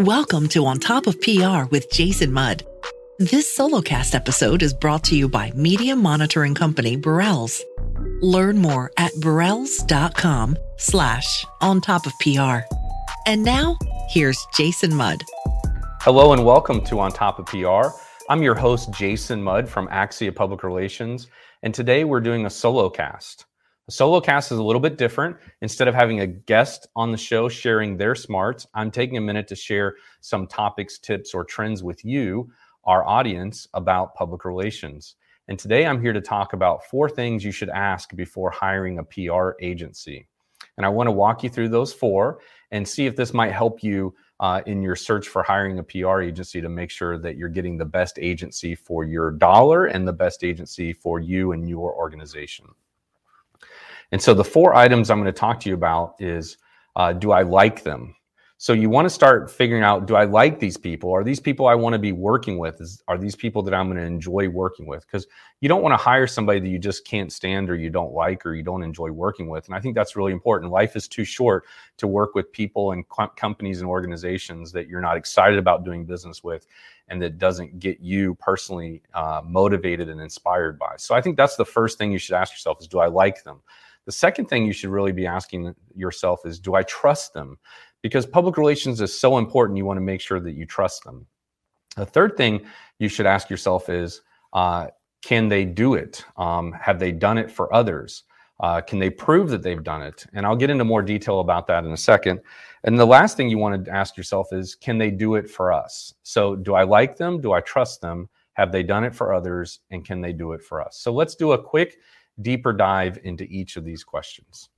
Welcome to On Top of PR with Jason Mudd. This solocast episode is brought to you by media monitoring company Burrelles. Learn more at burrelles.com slash on top of PR. And now, here's Jason Mudd. Hello and welcome to On Top of PR. I'm your host, Jason Mudd from Axia Public Relations, and today we're doing a solo cast. A solo cast is a little bit different. Instead of having a guest on the show sharing their smarts, I'm taking a minute to share some topics, tips, or trends with you, our audience, about public relations. And today I'm here to talk about four things you should ask before hiring a PR agency. And I want to walk you through those four and see if this might help you uh, in your search for hiring a PR agency to make sure that you're getting the best agency for your dollar and the best agency for you and your organization. And so the four items I'm going to talk to you about is uh, do I like them? So you want to start figuring out do I like these people? Are these people I want to be working with? Is, are these people that I'm going to enjoy working with? Because you don't want to hire somebody that you just can't stand or you don't like or you don't enjoy working with. And I think that's really important. Life is too short to work with people and co- companies and organizations that you're not excited about doing business with and that doesn't get you personally uh, motivated and inspired by. So I think that's the first thing you should ask yourself is do I like them? The second thing you should really be asking yourself is do I trust them? Because public relations is so important, you want to make sure that you trust them. The third thing you should ask yourself is uh, can they do it? Um, have they done it for others? Uh, can they prove that they've done it? And I'll get into more detail about that in a second. And the last thing you want to ask yourself is can they do it for us? So, do I like them? Do I trust them? Have they done it for others? And can they do it for us? So, let's do a quick deeper dive into each of these questions.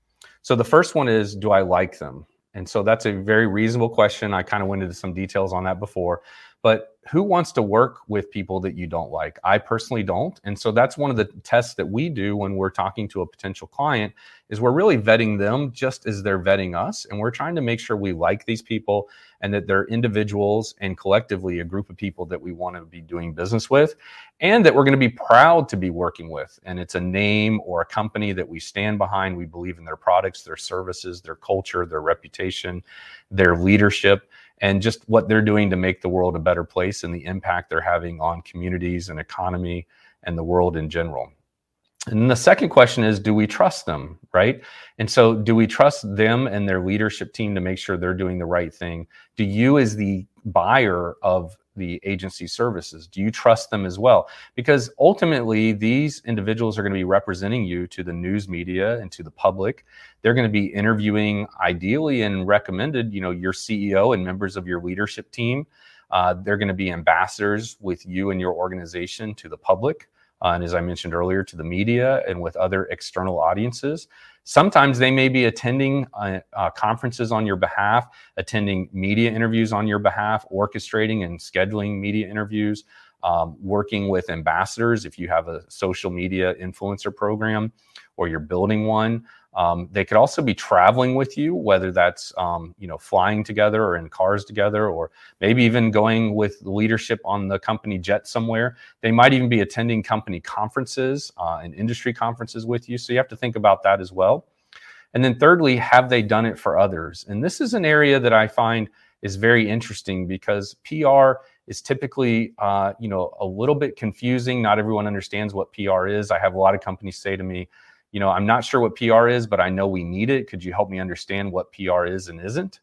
So the first one is Do I like them? And so that's a very reasonable question. I kind of went into some details on that before. But who wants to work with people that you don't like? I personally don't. And so that's one of the tests that we do when we're talking to a potential client is we're really vetting them just as they're vetting us and we're trying to make sure we like these people and that they're individuals and collectively a group of people that we want to be doing business with and that we're going to be proud to be working with and it's a name or a company that we stand behind we believe in their products their services their culture their reputation their leadership and just what they're doing to make the world a better place and the impact they're having on communities and economy and the world in general. And the second question is do we trust them, right? And so, do we trust them and their leadership team to make sure they're doing the right thing? Do you, as the buyer of the agency services? Do you trust them as well? Because ultimately, these individuals are going to be representing you to the news media and to the public. They're going to be interviewing, ideally, and recommended, you know, your CEO and members of your leadership team. Uh, they're going to be ambassadors with you and your organization to the public. Uh, and as I mentioned earlier, to the media and with other external audiences. Sometimes they may be attending uh, uh, conferences on your behalf, attending media interviews on your behalf, orchestrating and scheduling media interviews, um, working with ambassadors if you have a social media influencer program or you're building one. Um, they could also be traveling with you, whether that's um, you know flying together or in cars together, or maybe even going with leadership on the company jet somewhere. They might even be attending company conferences uh, and industry conferences with you. So you have to think about that as well. And then thirdly, have they done it for others? And this is an area that I find is very interesting because PR is typically uh, you know a little bit confusing. Not everyone understands what PR is. I have a lot of companies say to me you know, I'm not sure what PR is, but I know we need it. Could you help me understand what PR is and isn't?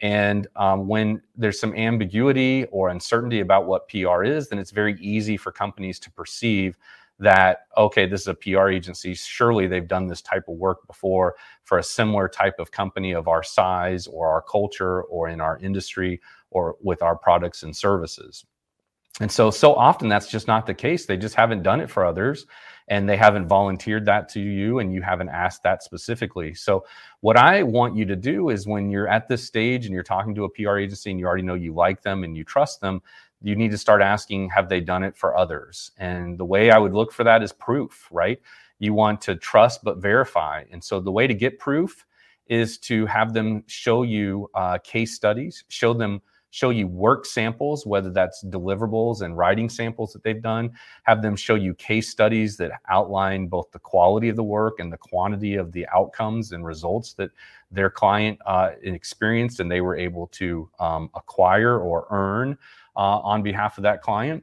And um, when there's some ambiguity or uncertainty about what PR is, then it's very easy for companies to perceive that, okay, this is a PR agency. Surely they've done this type of work before for a similar type of company of our size or our culture or in our industry or with our products and services. And so, so often that's just not the case. They just haven't done it for others and they haven't volunteered that to you and you haven't asked that specifically. So, what I want you to do is when you're at this stage and you're talking to a PR agency and you already know you like them and you trust them, you need to start asking, have they done it for others? And the way I would look for that is proof, right? You want to trust but verify. And so, the way to get proof is to have them show you uh, case studies, show them show you work samples, whether that's deliverables and writing samples that they've done, have them show you case studies that outline both the quality of the work and the quantity of the outcomes and results that their client uh, experienced and they were able to um, acquire or earn uh, on behalf of that client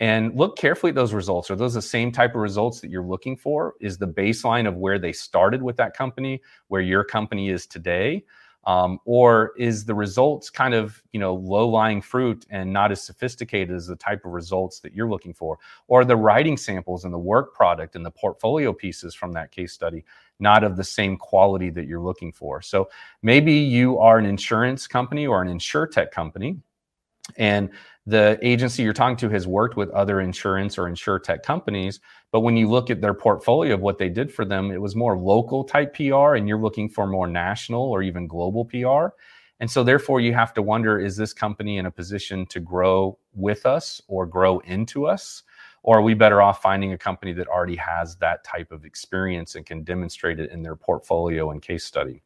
and look carefully at those results. Are those the same type of results that you're looking for? Is the baseline of where they started with that company where your company is today? Um, or is the results kind of you know low lying fruit and not as sophisticated as the type of results that you're looking for? Or the writing samples and the work product and the portfolio pieces from that case study not of the same quality that you're looking for? So maybe you are an insurance company or an insurtech company and the agency you're talking to has worked with other insurance or insurtech companies but when you look at their portfolio of what they did for them it was more local type pr and you're looking for more national or even global pr and so therefore you have to wonder is this company in a position to grow with us or grow into us? Or are we better off finding a company that already has that type of experience and can demonstrate it in their portfolio and case study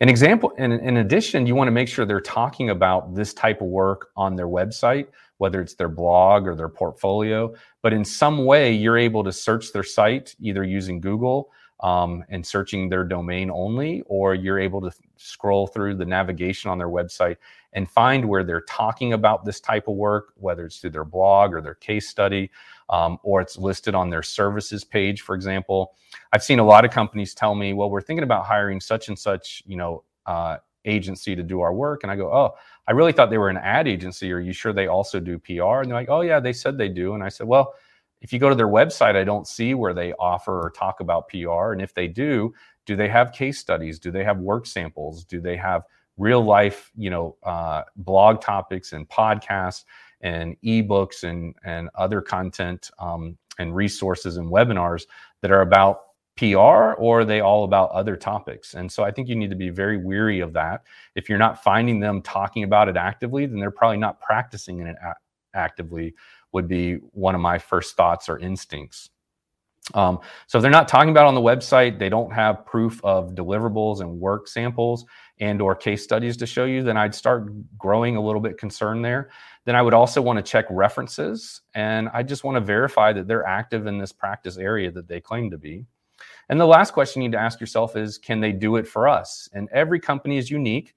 an example, in, in addition, you want to make sure they're talking about this type of work on their website, whether it's their blog or their portfolio. But in some way, you're able to search their site either using Google um, and searching their domain only, or you're able to scroll through the navigation on their website and find where they're talking about this type of work, whether it's through their blog or their case study, um, or it's listed on their services page, for example. I've seen a lot of companies tell me, well, we're thinking about hiring such and such, you know, uh, agency to do our work. And I go, oh, I really thought they were an ad agency. Are you sure they also do PR? And they're like, oh, yeah, they said they do. And I said, well, if you go to their website, I don't see where they offer or talk about PR. And if they do, do they have case studies? Do they have work samples? Do they have real life, you know, uh, blog topics and podcasts and ebooks and and other content um, and resources and webinars that are about PR or are they all about other topics? And so I think you need to be very weary of that. If you're not finding them talking about it actively, then they're probably not practicing in it actively would be one of my first thoughts or instincts. Um, so if they're not talking about on the website, they don't have proof of deliverables and work samples and or case studies to show you, then I'd start growing a little bit concerned there. Then I would also want to check references and I just want to verify that they're active in this practice area that they claim to be. And the last question you need to ask yourself is, can they do it for us? And every company is unique.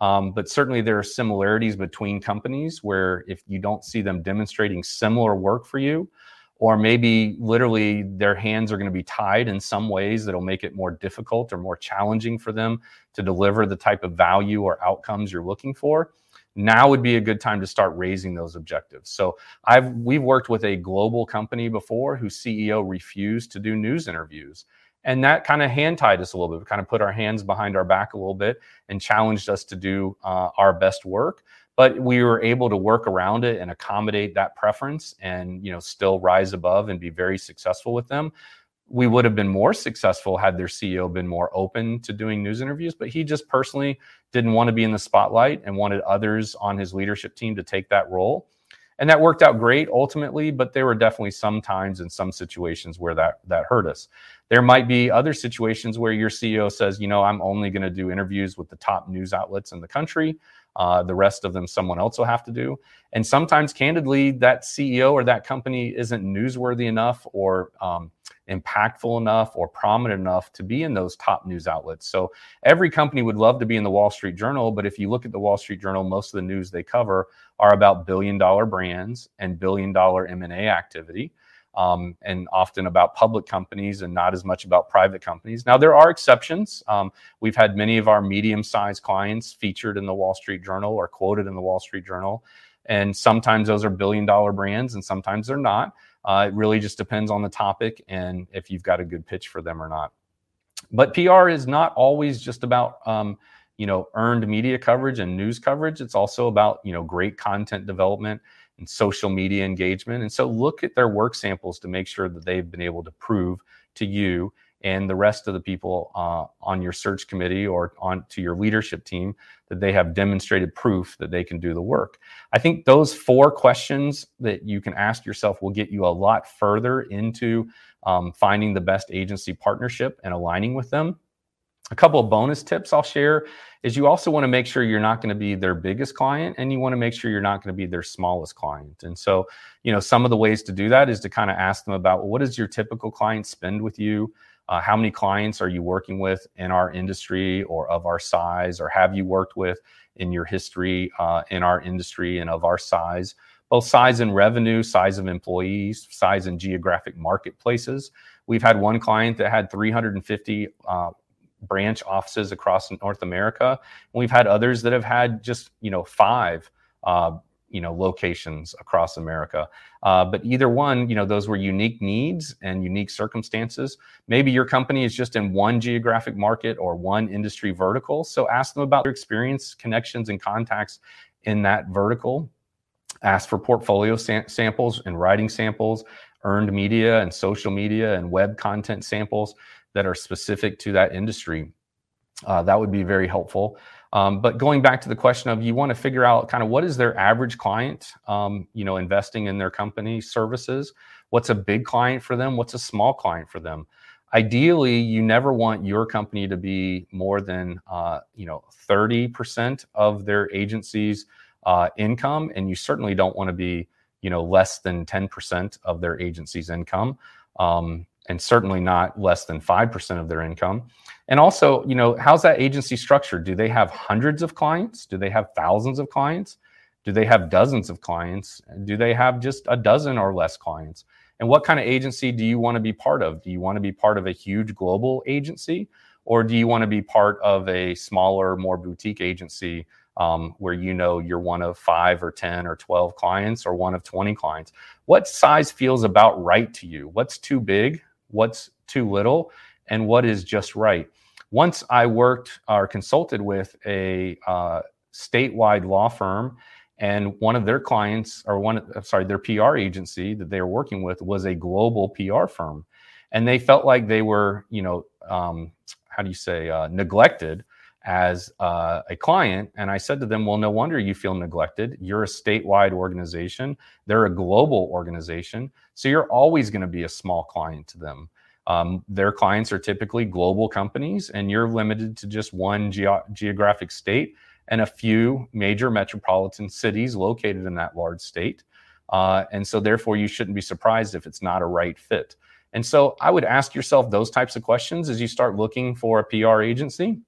Um, but certainly there are similarities between companies where if you don't see them demonstrating similar work for you, or maybe literally their hands are going to be tied in some ways that'll make it more difficult or more challenging for them to deliver the type of value or outcomes you're looking for now would be a good time to start raising those objectives. So i've we've worked with a global company before whose ceo refused to do news interviews and that kind of hand tied us a little bit, kind of put our hands behind our back a little bit and challenged us to do uh, our best work. But we were able to work around it and accommodate that preference and, you know, still rise above and be very successful with them. We would have been more successful had their CEO been more open to doing news interviews, but he just personally didn't want to be in the spotlight and wanted others on his leadership team to take that role and that worked out great ultimately but there were definitely some times in some situations where that that hurt us. There might be other situations where your ceo says you know i'm only going to do interviews with the top news outlets in the country uh, the rest of them someone else will have to do and sometimes candidly that ceo or that company isn't newsworthy enough or um, impactful enough or prominent enough to be in those top news outlets. So every company would love to be in the Wall Street Journal, but if you look at the Wall Street Journal, most of the news they cover are about billion dollar brands and billion dollar M&A activity. Um, and often about public companies and not as much about private companies. Now, there are exceptions. Um, we've had many of our medium sized clients featured in the Wall Street Journal or quoted in the Wall Street Journal. And sometimes those are billion dollar brands and sometimes they're not. Uh, it really just depends on the topic and if you've got a good pitch for them or not. But PR is not always just about um, you know earned media coverage and news coverage. It's also about you know great content development and social media engagement. And so look at their work samples to make sure that they've been able to prove to you and the rest of the people uh, on your search committee or on to your leadership team that they have demonstrated proof that they can do the work. I think those four questions that you can ask yourself will get you a lot further into um, finding the best agency partnership and aligning with them. A couple of bonus tips I'll share is you also want to make sure you're not going to be their biggest client and you want to make sure you're not going to be their smallest client. And so, you know, some of the ways to do that is to kind of ask them about well, what does your typical client spend with you? Uh, how many clients are you working with in our industry or of our size, or have you worked with in your history uh, in our industry and of our size? Both size and revenue, size of employees, size and geographic marketplaces. We've had one client that had 350 uh, branch offices across North America. And we've had others that have had just you know five uh, you know locations across America. Uh, but either one, you know, those were unique needs and unique circumstances. Maybe your company is just in one geographic market or one industry vertical. So ask them about their experience, connections, and contacts in that vertical. Ask for portfolio sam- samples and writing samples, earned media and social media and web content samples that are specific to that industry. Uh, that would be very helpful. Um, but going back to the question of you want to figure out kind of what is their average client, um, you know, investing in their company services. What's a big client for them? What's a small client for them? Ideally, you never want your company to be more than uh, you know 30% of their agency's uh, income, and you certainly don't want to be you know less than 10% of their agency's income. Um, and certainly not less than 5% of their income. And also, you know, how's that agency structured? Do they have hundreds of clients? Do they have thousands of clients? Do they have dozens of clients? Do they have just a dozen or less clients? And what kind of agency do you want to be part of? Do you want to be part of a huge global agency? Or do you want to be part of a smaller, more boutique agency um, where you know you're one of five or 10 or 12 clients or one of 20 clients? What size feels about right to you? What's too big? What's too little, and what is just right. Once I worked or consulted with a uh, statewide law firm, and one of their clients, or one, sorry, their PR agency that they were working with was a global PR firm, and they felt like they were, you know, um, how do you say, uh, neglected as uh, a client. And I said to them, Well, no wonder you feel neglected. You're a statewide organization, they're a global organization. So you're always going to be a small client to them. Um, their clients are typically global companies, and you're limited to just one ge- geographic state and a few major metropolitan cities located in that large state. Uh, and so, therefore, you shouldn't be surprised if it's not a right fit. And so, I would ask yourself those types of questions as you start looking for a PR agency.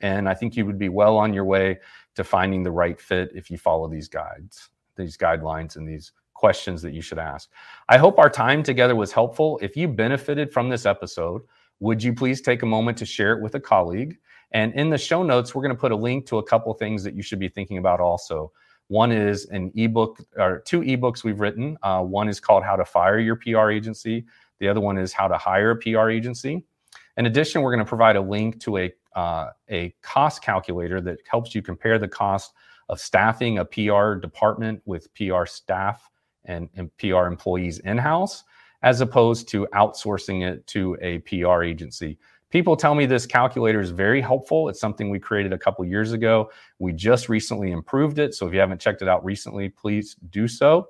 And I think you would be well on your way to finding the right fit if you follow these guides, these guidelines, and these questions that you should ask. I hope our time together was helpful. If you benefited from this episode, would you please take a moment to share it with a colleague? And in the show notes, we're going to put a link to a couple things that you should be thinking about also. One is an ebook or two ebooks we've written. Uh, one is called How to Fire Your PR Agency. The other one is How to Hire a PR Agency. In addition, we're going to provide a link to a uh, a cost calculator that helps you compare the cost of staffing a PR department with PR staff and, and PR employees in house, as opposed to outsourcing it to a PR agency. People tell me this calculator is very helpful. It's something we created a couple years ago. We just recently improved it. So if you haven't checked it out recently, please do so.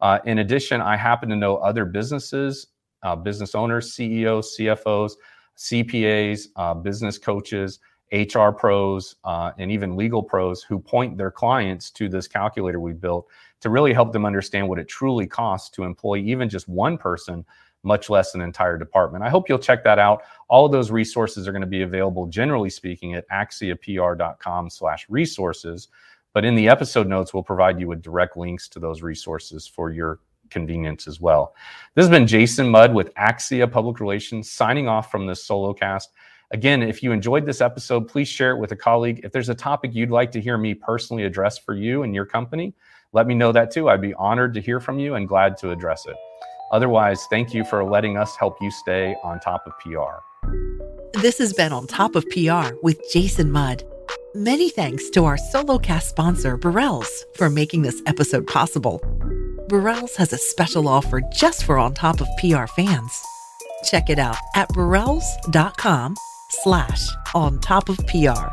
Uh, in addition, I happen to know other businesses, uh, business owners, CEOs, CFOs CPAs, uh, business coaches, HR pros, uh, and even legal pros who point their clients to this calculator we built to really help them understand what it truly costs to employ even just one person, much less an entire department. I hope you'll check that out. All of those resources are going to be available, generally speaking, at axiapr.com slash resources. But in the episode notes, we'll provide you with direct links to those resources for your convenience as well. This has been Jason Mudd with Axia Public Relations signing off from this solo cast. Again, if you enjoyed this episode, please share it with a colleague. If there's a topic you'd like to hear me personally address for you and your company, let me know that too. I'd be honored to hear from you and glad to address it. Otherwise, thank you for letting us help you stay on top of PR. This has been On Top of PR with Jason Mudd. Many thanks to our solo cast sponsor, Burrelles, for making this episode possible. Burrelles has a special offer just for On Top of PR fans. Check it out at burrelles.com slash on top of PR.